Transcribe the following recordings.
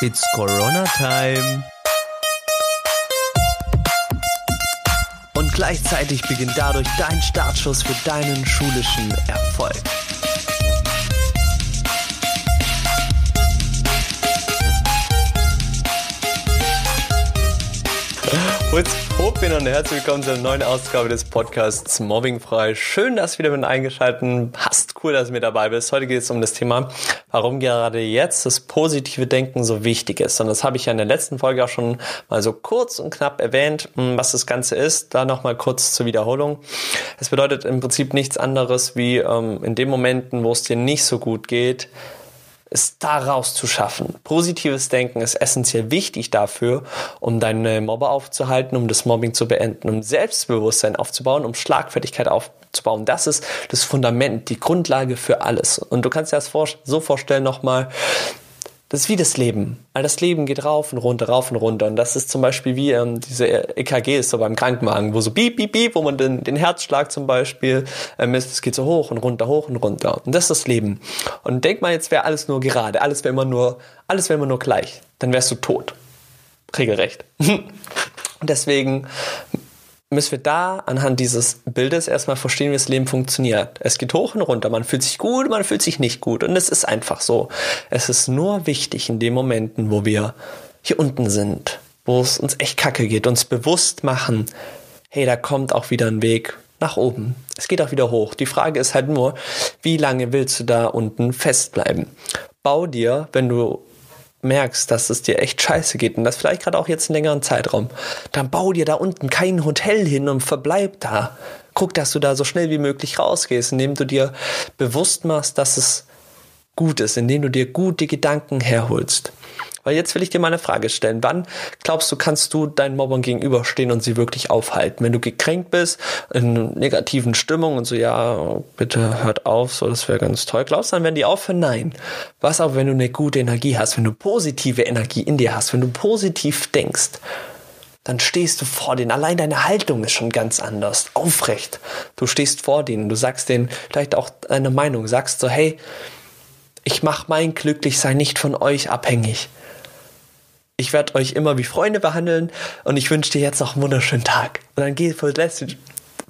It's Corona Time. Und gleichzeitig beginnt dadurch dein Startschuss für deinen schulischen Erfolg. What's poppin und herzlich willkommen zur neuen Ausgabe des Podcasts Mobbingfrei. Schön, dass du wieder mit eingeschaltet hast. Cool, dass du mit dabei bist. Heute geht es um das Thema, warum gerade jetzt das positive Denken so wichtig ist. Und das habe ich ja in der letzten Folge auch schon mal so kurz und knapp erwähnt, hm, was das Ganze ist. Da nochmal kurz zur Wiederholung. Es bedeutet im Prinzip nichts anderes wie ähm, in den Momenten, wo es dir nicht so gut geht, es daraus zu schaffen. Positives Denken ist essentiell wichtig dafür, um deine Mobber aufzuhalten, um das Mobbing zu beenden, um Selbstbewusstsein aufzubauen, um Schlagfertigkeit aufzubauen. Das ist das Fundament, die Grundlage für alles. Und du kannst dir das so vorstellen nochmal, das ist wie das Leben. All das Leben geht rauf und runter, rauf und runter. Und das ist zum Beispiel wie ähm, diese EKGs so beim Krankenwagen, wo so piep, piep, piep, wo man den, den Herzschlag zum Beispiel ähm, misst. Es geht so hoch und runter, hoch und runter. Und das ist das Leben. Und denk mal, jetzt wäre alles nur gerade, alles wäre immer nur, alles wäre immer nur gleich. Dann wärst du tot. Regelrecht. und deswegen müssen wir da anhand dieses Bildes erstmal verstehen, wie das Leben funktioniert. Es geht hoch und runter, man fühlt sich gut, man fühlt sich nicht gut und es ist einfach so. Es ist nur wichtig in den Momenten, wo wir hier unten sind, wo es uns echt kacke geht, uns bewusst machen, hey, da kommt auch wieder ein Weg nach oben. Es geht auch wieder hoch. Die Frage ist halt nur, wie lange willst du da unten festbleiben? Bau dir, wenn du merkst, dass es dir echt scheiße geht und das vielleicht gerade auch jetzt einen längeren Zeitraum, dann bau dir da unten kein Hotel hin und verbleib da. Guck, dass du da so schnell wie möglich rausgehst, indem du dir bewusst machst, dass es gut ist, indem du dir gute Gedanken herholst. Weil jetzt will ich dir mal eine Frage stellen. Wann glaubst du, kannst du deinen Mobbern gegenüberstehen und sie wirklich aufhalten? Wenn du gekränkt bist, in negativen Stimmung und so, ja, bitte hört auf, so, das wäre ganz toll. Glaubst du, dann werden die aufhören? Nein. Was aber, wenn du eine gute Energie hast, wenn du positive Energie in dir hast, wenn du positiv denkst, dann stehst du vor denen. Allein deine Haltung ist schon ganz anders. Aufrecht. Du stehst vor denen. Du sagst denen vielleicht auch deine Meinung. Sagst so, hey, ich mache mein Glücklichsein nicht von euch abhängig ich werde euch immer wie Freunde behandeln und ich wünsche dir jetzt noch einen wunderschönen Tag. Und dann geh, verlässt, du,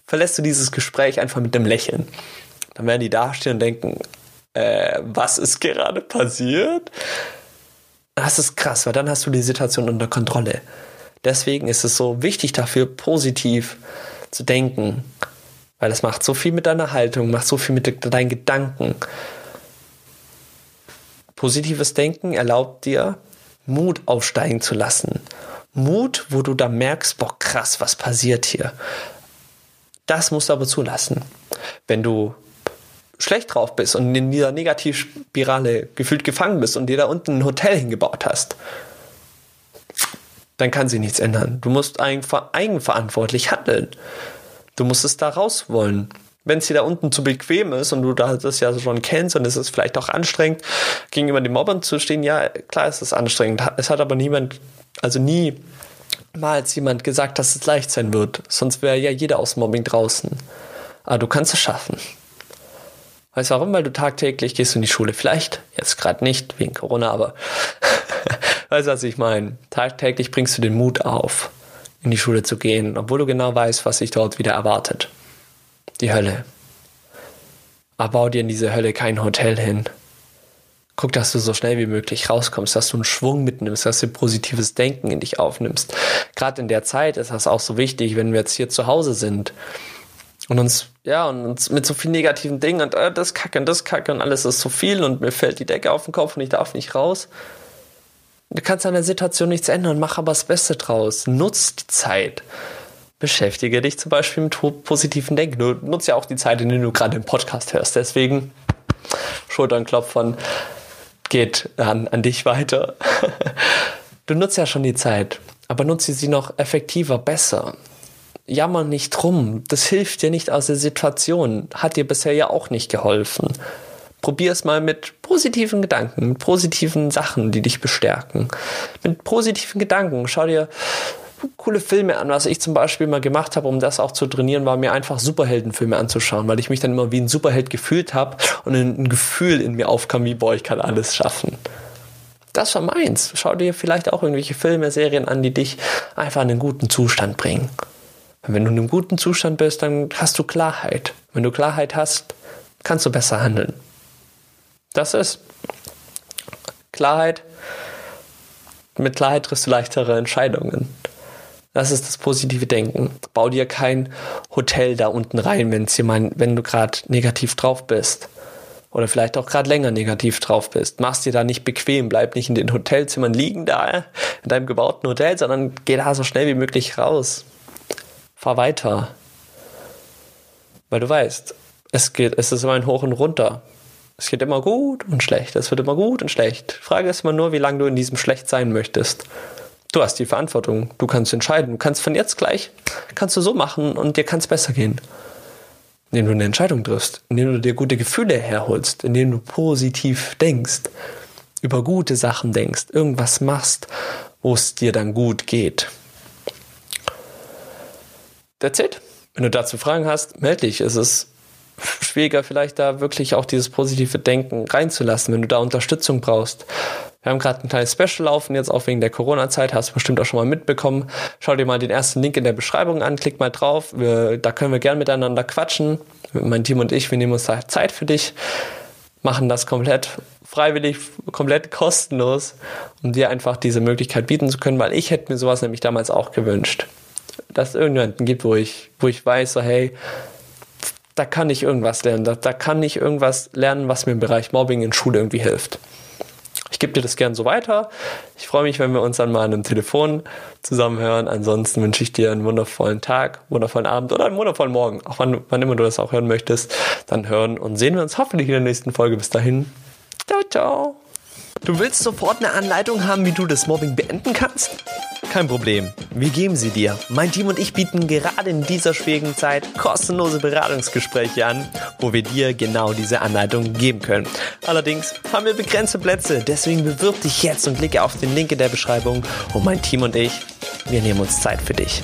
verlässt du dieses Gespräch einfach mit einem Lächeln. Dann werden die dastehen und denken, äh, was ist gerade passiert? Das ist krass, weil dann hast du die Situation unter Kontrolle. Deswegen ist es so wichtig dafür, positiv zu denken, weil es macht so viel mit deiner Haltung, macht so viel mit deinen Gedanken. Positives Denken erlaubt dir, Mut aufsteigen zu lassen. Mut, wo du da merkst, boah, krass, was passiert hier. Das musst du aber zulassen. Wenn du schlecht drauf bist und in dieser Negativspirale gefühlt gefangen bist und dir da unten ein Hotel hingebaut hast, dann kann sich nichts ändern. Du musst eigenverantwortlich handeln. Du musst es da raus wollen wenn es dir da unten zu bequem ist und du das ja schon kennst und es ist vielleicht auch anstrengend, gegenüber den Mobbern zu stehen, ja, klar ist es anstrengend. Es hat aber niemand, also nie mal jemand gesagt, dass es leicht sein wird. Sonst wäre ja jeder aus Mobbing draußen. Aber du kannst es schaffen. Weißt du warum? Weil du tagtäglich gehst in die Schule. Vielleicht, jetzt gerade nicht, wegen Corona, aber weißt du, was ich meine? Tagtäglich bringst du den Mut auf, in die Schule zu gehen, obwohl du genau weißt, was sich dort wieder erwartet die Hölle. Aber bau dir in diese Hölle kein Hotel hin. Guck, dass du so schnell wie möglich rauskommst, dass du einen Schwung mitnimmst, dass du positives Denken in dich aufnimmst. Gerade in der Zeit ist das auch so wichtig, wenn wir jetzt hier zu Hause sind und uns, ja, und uns mit so vielen negativen Dingen und äh, das Kacke und das Kacke und alles ist so viel und mir fällt die Decke auf den Kopf und ich darf nicht raus. Du kannst an der Situation nichts ändern, mach aber das Beste draus. Nutz die Zeit beschäftige dich zum Beispiel mit positiven Denken. Du nutzt ja auch die Zeit, in der du gerade den Podcast hörst. Deswegen Schulternklopfern geht an, an dich weiter. Du nutzt ja schon die Zeit, aber nutze sie noch effektiver, besser. Jammer nicht rum. Das hilft dir nicht aus der Situation. Hat dir bisher ja auch nicht geholfen. Probier es mal mit positiven Gedanken, mit positiven Sachen, die dich bestärken. Mit positiven Gedanken. Schau dir coole Filme an. Was ich zum Beispiel mal gemacht habe, um das auch zu trainieren, war mir einfach Superheldenfilme anzuschauen, weil ich mich dann immer wie ein Superheld gefühlt habe und ein Gefühl in mir aufkam, wie, boah, ich kann alles schaffen. Das war meins. Schau dir vielleicht auch irgendwelche Filme, Serien an, die dich einfach in einen guten Zustand bringen. Wenn du in einem guten Zustand bist, dann hast du Klarheit. Wenn du Klarheit hast, kannst du besser handeln. Das ist Klarheit. Mit Klarheit triffst du leichtere Entscheidungen. Das ist das positive Denken. Bau dir kein Hotel da unten rein, wenn's jemand, wenn du gerade negativ drauf bist. Oder vielleicht auch gerade länger negativ drauf bist. Mach's dir da nicht bequem, bleib nicht in den Hotelzimmern liegen da, in deinem gebauten Hotel, sondern geh da so schnell wie möglich raus. Fahr weiter. Weil du weißt, es geht, es ist immer ein Hoch und Runter. Es geht immer gut und schlecht. Es wird immer gut und schlecht. Frage ist immer nur, wie lange du in diesem Schlecht sein möchtest. Du hast die Verantwortung. Du kannst entscheiden. Du kannst von jetzt gleich, kannst du so machen und dir kann es besser gehen. Indem du eine Entscheidung triffst, indem du dir gute Gefühle herholst, indem du positiv denkst, über gute Sachen denkst, irgendwas machst, wo es dir dann gut geht. That's it. Wenn du dazu Fragen hast, melde dich. Es ist schwieriger, vielleicht da wirklich auch dieses positive Denken reinzulassen, wenn du da Unterstützung brauchst. Wir haben gerade ein kleines Special laufen, jetzt auch wegen der Corona-Zeit, hast du bestimmt auch schon mal mitbekommen. Schau dir mal den ersten Link in der Beschreibung an, klick mal drauf. Wir, da können wir gern miteinander quatschen. Mein Team und ich, wir nehmen uns da Zeit für dich, machen das komplett freiwillig, komplett kostenlos, um dir einfach diese Möglichkeit bieten zu können, weil ich hätte mir sowas nämlich damals auch gewünscht. Dass es irgendjemanden gibt, wo ich, wo ich weiß, so hey, da kann ich irgendwas lernen, da, da kann ich irgendwas lernen, was mir im Bereich Mobbing in Schule irgendwie hilft. Ich gebe dir das gern so weiter. Ich freue mich, wenn wir uns dann mal an einem Telefon zusammenhören. Ansonsten wünsche ich dir einen wundervollen Tag, wundervollen Abend oder einen wundervollen Morgen, auch wann, wann immer du das auch hören möchtest. Dann hören und sehen wir uns hoffentlich in der nächsten Folge. Bis dahin. Ciao, ciao. Du willst sofort eine Anleitung haben, wie du das Mobbing beenden kannst? Kein Problem, wir geben sie dir. Mein Team und ich bieten gerade in dieser schwierigen Zeit kostenlose Beratungsgespräche an, wo wir dir genau diese Anleitung geben können. Allerdings haben wir begrenzte Plätze, deswegen bewirb dich jetzt und klicke auf den Link in der Beschreibung und mein Team und ich, wir nehmen uns Zeit für dich.